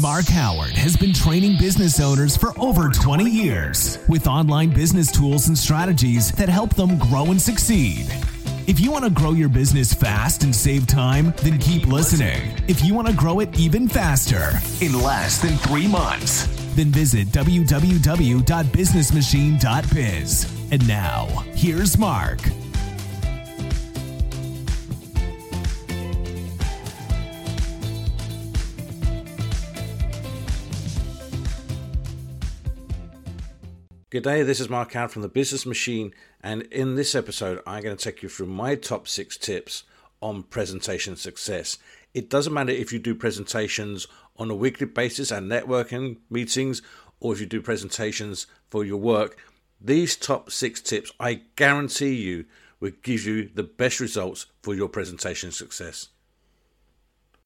Mark Howard has been training business owners for over 20 years with online business tools and strategies that help them grow and succeed. If you want to grow your business fast and save time, then keep listening. If you want to grow it even faster in less than three months, then visit www.businessmachine.biz. And now, here's Mark. Good day, this is Mark Howard from the Business Machine, and in this episode, I'm going to take you through my top six tips on presentation success. It doesn't matter if you do presentations on a weekly basis and networking meetings, or if you do presentations for your work, these top six tips, I guarantee you, will give you the best results for your presentation success.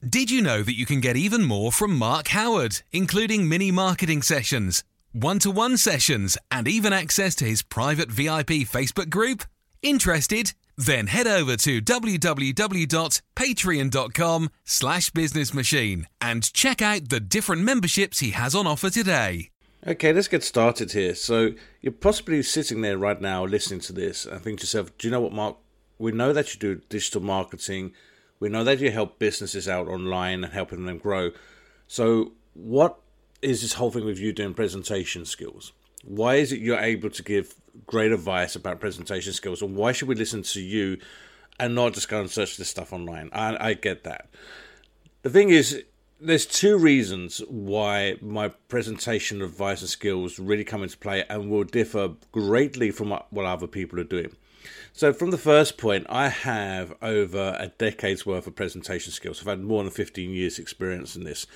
Did you know that you can get even more from Mark Howard, including mini marketing sessions? One to one sessions, and even access to his private VIP Facebook group? Interested? Then head over to www.patreon.com slash businessmachine and check out the different memberships he has on offer today. Okay, let's get started here. So you're possibly sitting there right now listening to this and think to yourself, do you know what, Mark? We know that you do digital marketing. We know that you help businesses out online and helping them grow. So what is this whole thing with you doing presentation skills? Why is it you're able to give great advice about presentation skills, and why should we listen to you and not just go and search this stuff online? I, I get that. The thing is, there's two reasons why my presentation advice and skills really come into play and will differ greatly from what, what other people are doing. So, from the first point, I have over a decade's worth of presentation skills. I've had more than 15 years' experience in this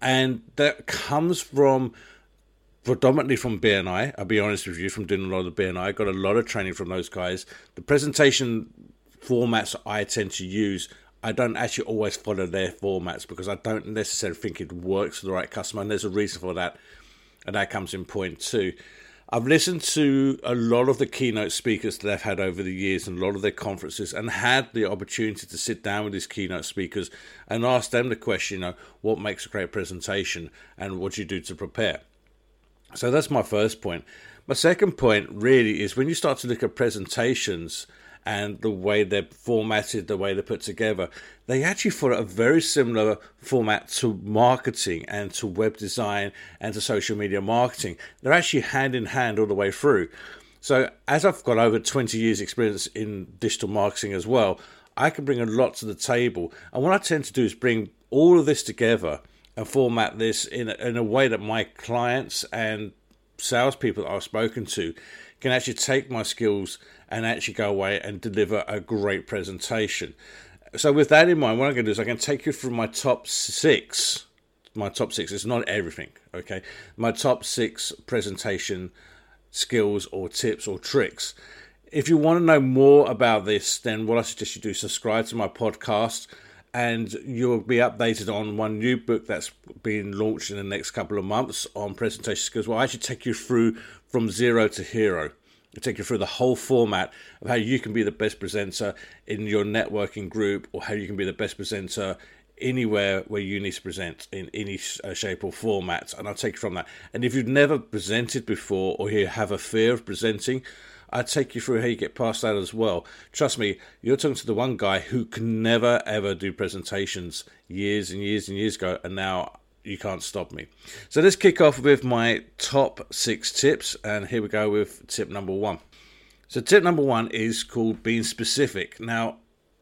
and that comes from predominantly from BNI. I'll be honest with you, from doing a lot of BNI, I got a lot of training from those guys. The presentation formats I tend to use, I don't actually always follow their formats because I don't necessarily think it works for the right customer, and there's a reason for that, and that comes in point two. I've listened to a lot of the keynote speakers that I've had over the years and a lot of their conferences and had the opportunity to sit down with these keynote speakers and ask them the question, you know, what makes a great presentation and what do you do to prepare? So that's my first point. My second point really is when you start to look at presentations and the way they're formatted, the way they're put together, they actually follow a very similar format to marketing and to web design and to social media marketing. They're actually hand in hand all the way through. So, as I've got over 20 years' experience in digital marketing as well, I can bring a lot to the table. And what I tend to do is bring all of this together and format this in a, in a way that my clients and salespeople that I've spoken to can actually take my skills and actually go away and deliver a great presentation. So, with that in mind, what I'm going to do is I can take you through my top six. My top six. It's not everything, okay? My top six presentation skills or tips or tricks. If you want to know more about this, then what I suggest you do subscribe to my podcast and you'll be updated on one new book that's being launched in the next couple of months on presentation skills. Well, I actually take you through from zero to hero. Take you through the whole format of how you can be the best presenter in your networking group or how you can be the best presenter anywhere where you need to present in any uh, shape or format. And I'll take you from that. And if you've never presented before or you have a fear of presenting, i take you through how you get past that as well. Trust me, you're talking to the one guy who can never ever do presentations years and years and years ago, and now you can't stop me. So let's kick off with my top six tips, and here we go with tip number one. So tip number one is called being specific. Now,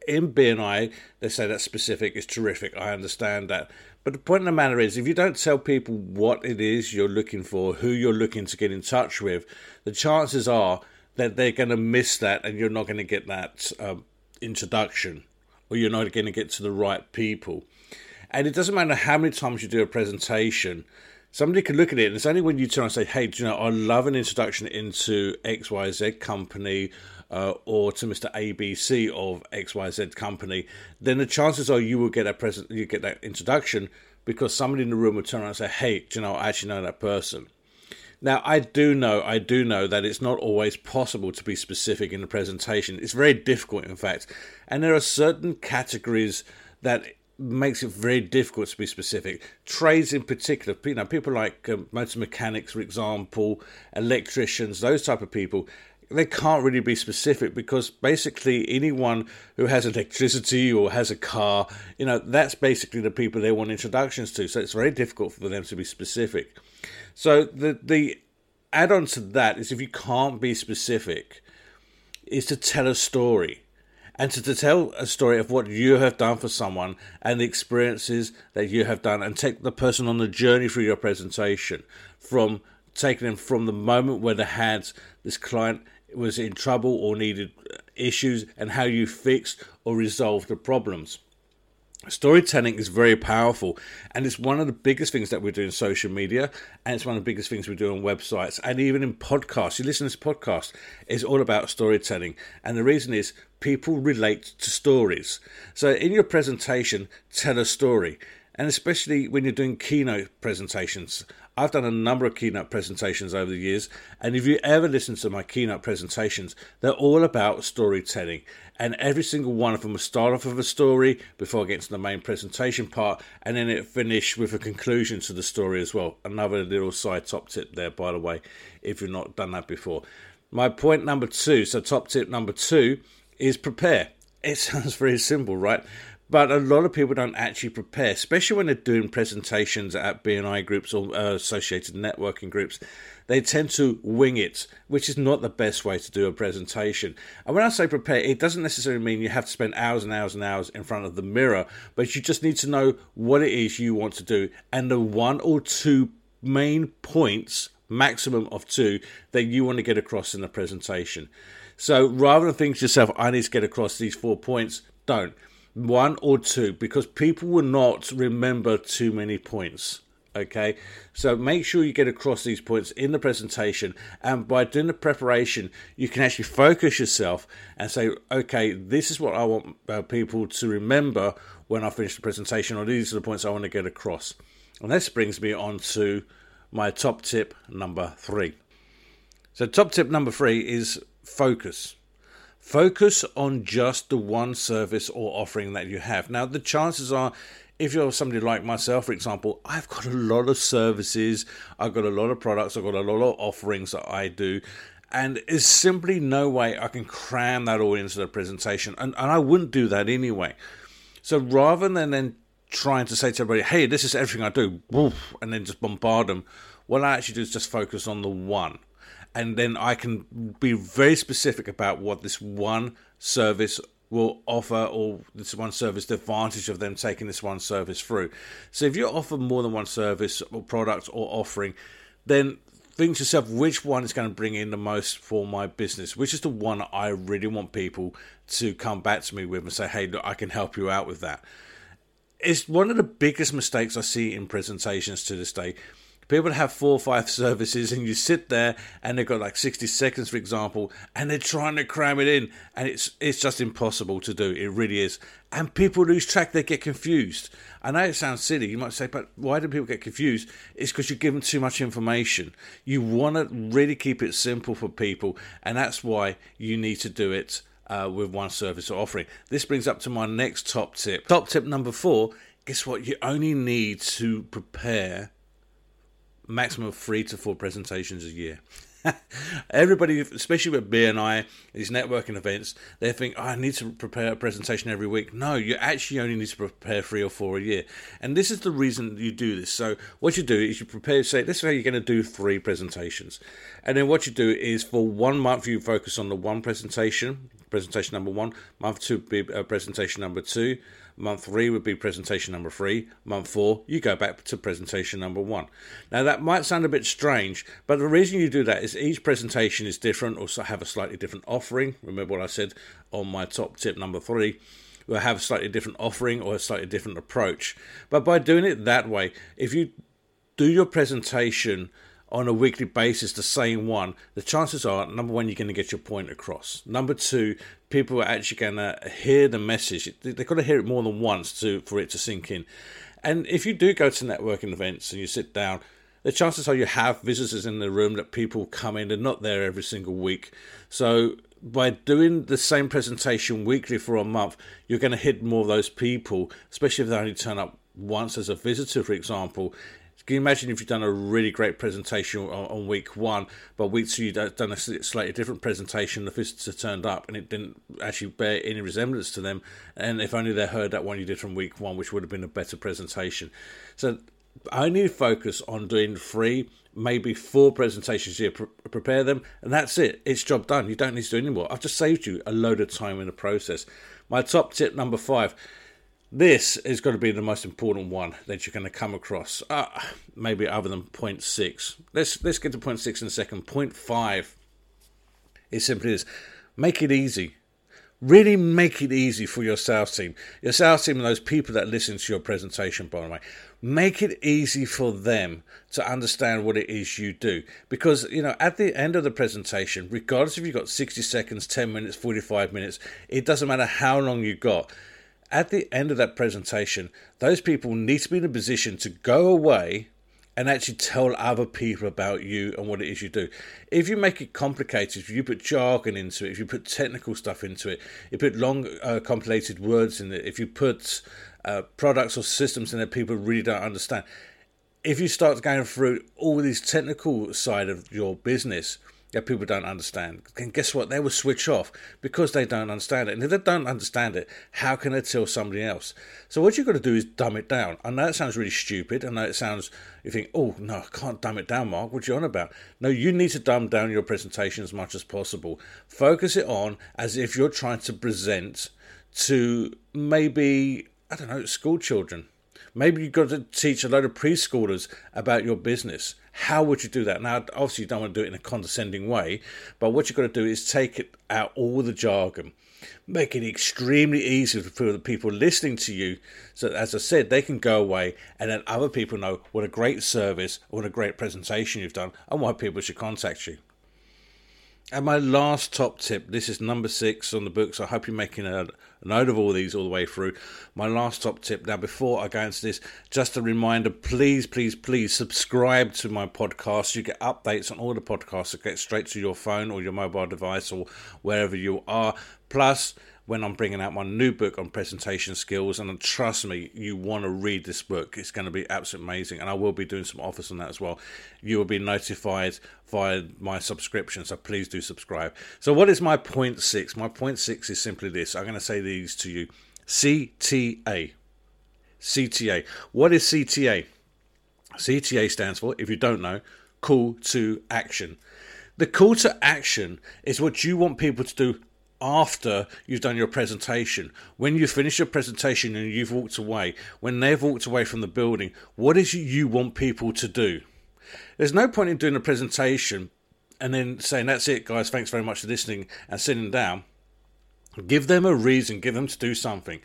in BNI, they say that specific is terrific. I understand that. But the point of the matter is, if you don't tell people what it is you're looking for, who you're looking to get in touch with, the chances are that they're going to miss that and you're not going to get that um, introduction or you're not going to get to the right people. And it doesn't matter how many times you do a presentation, somebody can look at it and it's only when you turn and say, hey, do you know, I love an introduction into XYZ company uh, or to Mr. ABC of XYZ company, then the chances are you will get that present, you get that introduction because somebody in the room will turn around and say, hey, do you know, I actually know that person. Now, I do know, I do know that it's not always possible to be specific in a presentation. It's very difficult, in fact. And there are certain categories that makes it very difficult to be specific. Trades in particular, you know, people like um, motor mechanics, for example, electricians, those type of people, they can't really be specific because basically anyone who has electricity or has a car, you know, that's basically the people they want introductions to. So it's very difficult for them to be specific. So the the add on to that is if you can't be specific, is to tell a story and to, to tell a story of what you have done for someone and the experiences that you have done and take the person on the journey through your presentation from taking them from the moment where they had this client was in trouble or needed issues and how you fixed or resolved the problems. Storytelling is very powerful, and it's one of the biggest things that we do in social media, and it's one of the biggest things we do on websites and even in podcasts. You listen to this podcast, it's all about storytelling, and the reason is people relate to stories. So, in your presentation, tell a story, and especially when you're doing keynote presentations. I've done a number of keynote presentations over the years, and if you ever listen to my keynote presentations, they're all about storytelling. And every single one of them will start off with a story before I get to the main presentation part, and then it finish with a conclusion to the story as well. Another little side top tip there, by the way, if you've not done that before. My point number two, so top tip number two, is prepare. It sounds very simple, right? But a lot of people don't actually prepare, especially when they're doing presentations at BNI groups or uh, associated networking groups. They tend to wing it, which is not the best way to do a presentation. And when I say prepare, it doesn't necessarily mean you have to spend hours and hours and hours in front of the mirror, but you just need to know what it is you want to do and the one or two main points, maximum of two, that you want to get across in the presentation. So rather than think to yourself, I need to get across these four points, don't one or two because people will not remember too many points. Okay, so make sure you get across these points in the presentation, and by doing the preparation, you can actually focus yourself and say, okay, this is what I want uh, people to remember when I finish the presentation, or these are the points I want to get across. And this brings me on to my top tip number three. So, top tip number three is focus. Focus on just the one service or offering that you have. Now, the chances are, if you're somebody like myself, for example, I've got a lot of services, I've got a lot of products, I've got a lot of offerings that I do, and there's simply no way I can cram that all into the presentation, and, and I wouldn't do that anyway. So rather than then trying to say to everybody, hey, this is everything I do, and then just bombard them, what I actually do is just focus on the one and then I can be very specific about what this one service will offer or this one service the advantage of them taking this one service through. So if you offer more than one service or product or offering then think to yourself which one is going to bring in the most for my business? Which is the one i really want people to come back to me with and say hey look i can help you out with that. It's one of the biggest mistakes i see in presentations to this day people have four or five services and you sit there and they've got like 60 seconds for example and they're trying to cram it in and it's it's just impossible to do. It really is. And people lose track they get confused. I know it sounds silly you might say but why do people get confused? It's because you're given too much information. You want to really keep it simple for people and that's why you need to do it uh, with one service or offering. This brings up to my next top tip. Top tip number four guess what? You only need to prepare maximum of three to four presentations a year. Everybody, especially with BNI, these networking events, they think, oh, I need to prepare a presentation every week. No, you actually only need to prepare three or four a year. And this is the reason you do this. So, what you do is you prepare, say, this is how you're going to do three presentations. And then what you do is for one month, you focus on the one presentation, presentation number one. Month two be uh, presentation number two. Month three would be presentation number three. Month four, you go back to presentation number one. Now, that might sound a bit strange, but the reason you do that is each presentation is different or have a slightly different offering. Remember what I said on my top tip number three? Will have a slightly different offering or a slightly different approach. But by doing it that way, if you do your presentation on a weekly basis, the same one, the chances are number one, you're going to get your point across. Number two, people are actually going to hear the message. They've got to hear it more than once to for it to sink in. And if you do go to networking events and you sit down, the chances are you have visitors in the room that people come in, they're not there every single week. So by doing the same presentation weekly for a month, you're going to hit more of those people, especially if they only turn up once as a visitor, for example. Can you imagine if you've done a really great presentation on, on week one, but week two you've done a slightly different presentation, the visitor turned up and it didn't actually bear any resemblance to them, and if only they heard that one you did from week one, which would have been a better presentation. So only focus on doing three, maybe four presentations here, pre- prepare them, and that's it. It's job done. You don't need to do any more. I've just saved you a load of time in the process. My top tip number five this is going to be the most important one that you're going to come across. Uh, maybe other than point six. Let's let's get to point six in a second. Point five is simply this: make it easy. Really make it easy for your sales team. Your sales team and those people that listen to your presentation, by the way. Make it easy for them to understand what it is you do. Because, you know, at the end of the presentation, regardless if you've got 60 seconds, 10 minutes, 45 minutes, it doesn't matter how long you got at the end of that presentation, those people need to be in a position to go away and actually tell other people about you and what it is you do. If you make it complicated, if you put jargon into it, if you put technical stuff into it, you put long, uh, complicated words in it, if you put uh, products or systems in that people really don't understand, if you start going through all these technical side of your business, that people don't understand. And guess what? They will switch off because they don't understand it. And if they don't understand it, how can they tell somebody else? So what you've got to do is dumb it down. I know it sounds really stupid. I know it sounds, you think, oh, no, I can't dumb it down, Mark. What are you on about? No, you need to dumb down your presentation as much as possible. Focus it on as if you're trying to present to maybe, I don't know, school children. Maybe you've got to teach a load of preschoolers about your business how would you do that? Now, obviously, you don't want to do it in a condescending way, but what you've got to do is take it out all the jargon, make it extremely easy for the people listening to you. So, as I said, they can go away and then other people know what a great service, what a great presentation you've done, and why people should contact you. And my last top tip this is number six on the books. I hope you're making a note of all these all the way through. My last top tip now, before I go into this, just a reminder please, please, please subscribe to my podcast. You get updates on all the podcasts that get straight to your phone or your mobile device or wherever you are. Plus, when I'm bringing out my new book on presentation skills. And trust me, you want to read this book. It's going to be absolutely amazing. And I will be doing some offers on that as well. You will be notified via my subscription. So please do subscribe. So, what is my point six? My point six is simply this I'm going to say these to you CTA. CTA. What is CTA? CTA stands for, if you don't know, call to action. The call to action is what you want people to do after you've done your presentation. When you finish your presentation and you've walked away, when they've walked away from the building, what is it you want people to do? There's no point in doing a presentation and then saying, That's it, guys, thanks very much for listening, and sitting down. Give them a reason, give them to do something.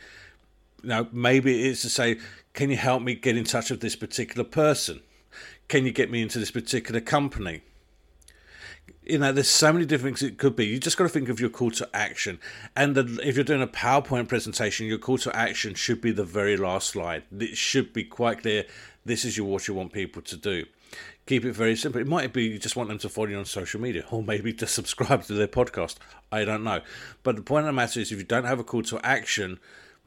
Now, maybe it's to say, Can you help me get in touch with this particular person? Can you get me into this particular company? You know, there's so many different things it could be. You just got to think of your call to action. And the, if you're doing a PowerPoint presentation, your call to action should be the very last slide. It should be quite clear. This is your, what you want people to do. Keep it very simple. It might be you just want them to follow you on social media, or maybe to subscribe to their podcast. I don't know. But the point of the matter is, if you don't have a call to action,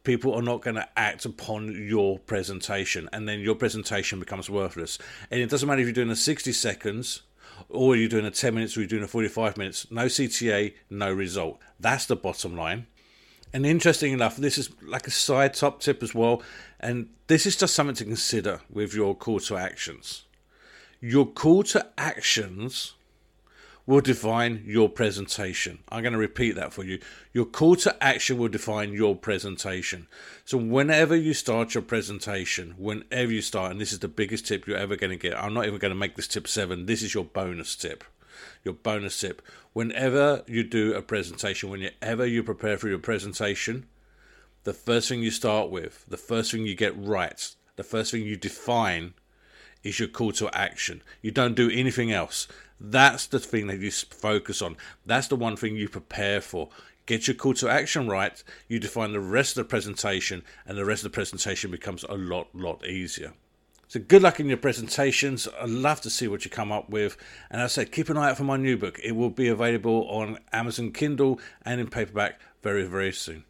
people are not going to act upon your presentation, and then your presentation becomes worthless. And it doesn't matter if you're doing a 60 seconds or you're doing a 10 minutes or you're doing a 45 minutes. No CTA, no result. That's the bottom line. And interesting enough, this is like a side top tip as well. And this is just something to consider with your call to actions. Your call to actions will define your presentation. I'm going to repeat that for you. Your call to action will define your presentation. So, whenever you start your presentation, whenever you start, and this is the biggest tip you're ever going to get, I'm not even going to make this tip seven, this is your bonus tip. Your bonus tip. Whenever you do a presentation, whenever you prepare for your presentation, the first thing you start with, the first thing you get right, the first thing you define is your call to action. You don't do anything else. That's the thing that you focus on. That's the one thing you prepare for. Get your call to action right, you define the rest of the presentation, and the rest of the presentation becomes a lot, lot easier. So good luck in your presentations. I'd love to see what you come up with. And as I said, keep an eye out for my new book. It will be available on Amazon Kindle and in paperback very, very soon.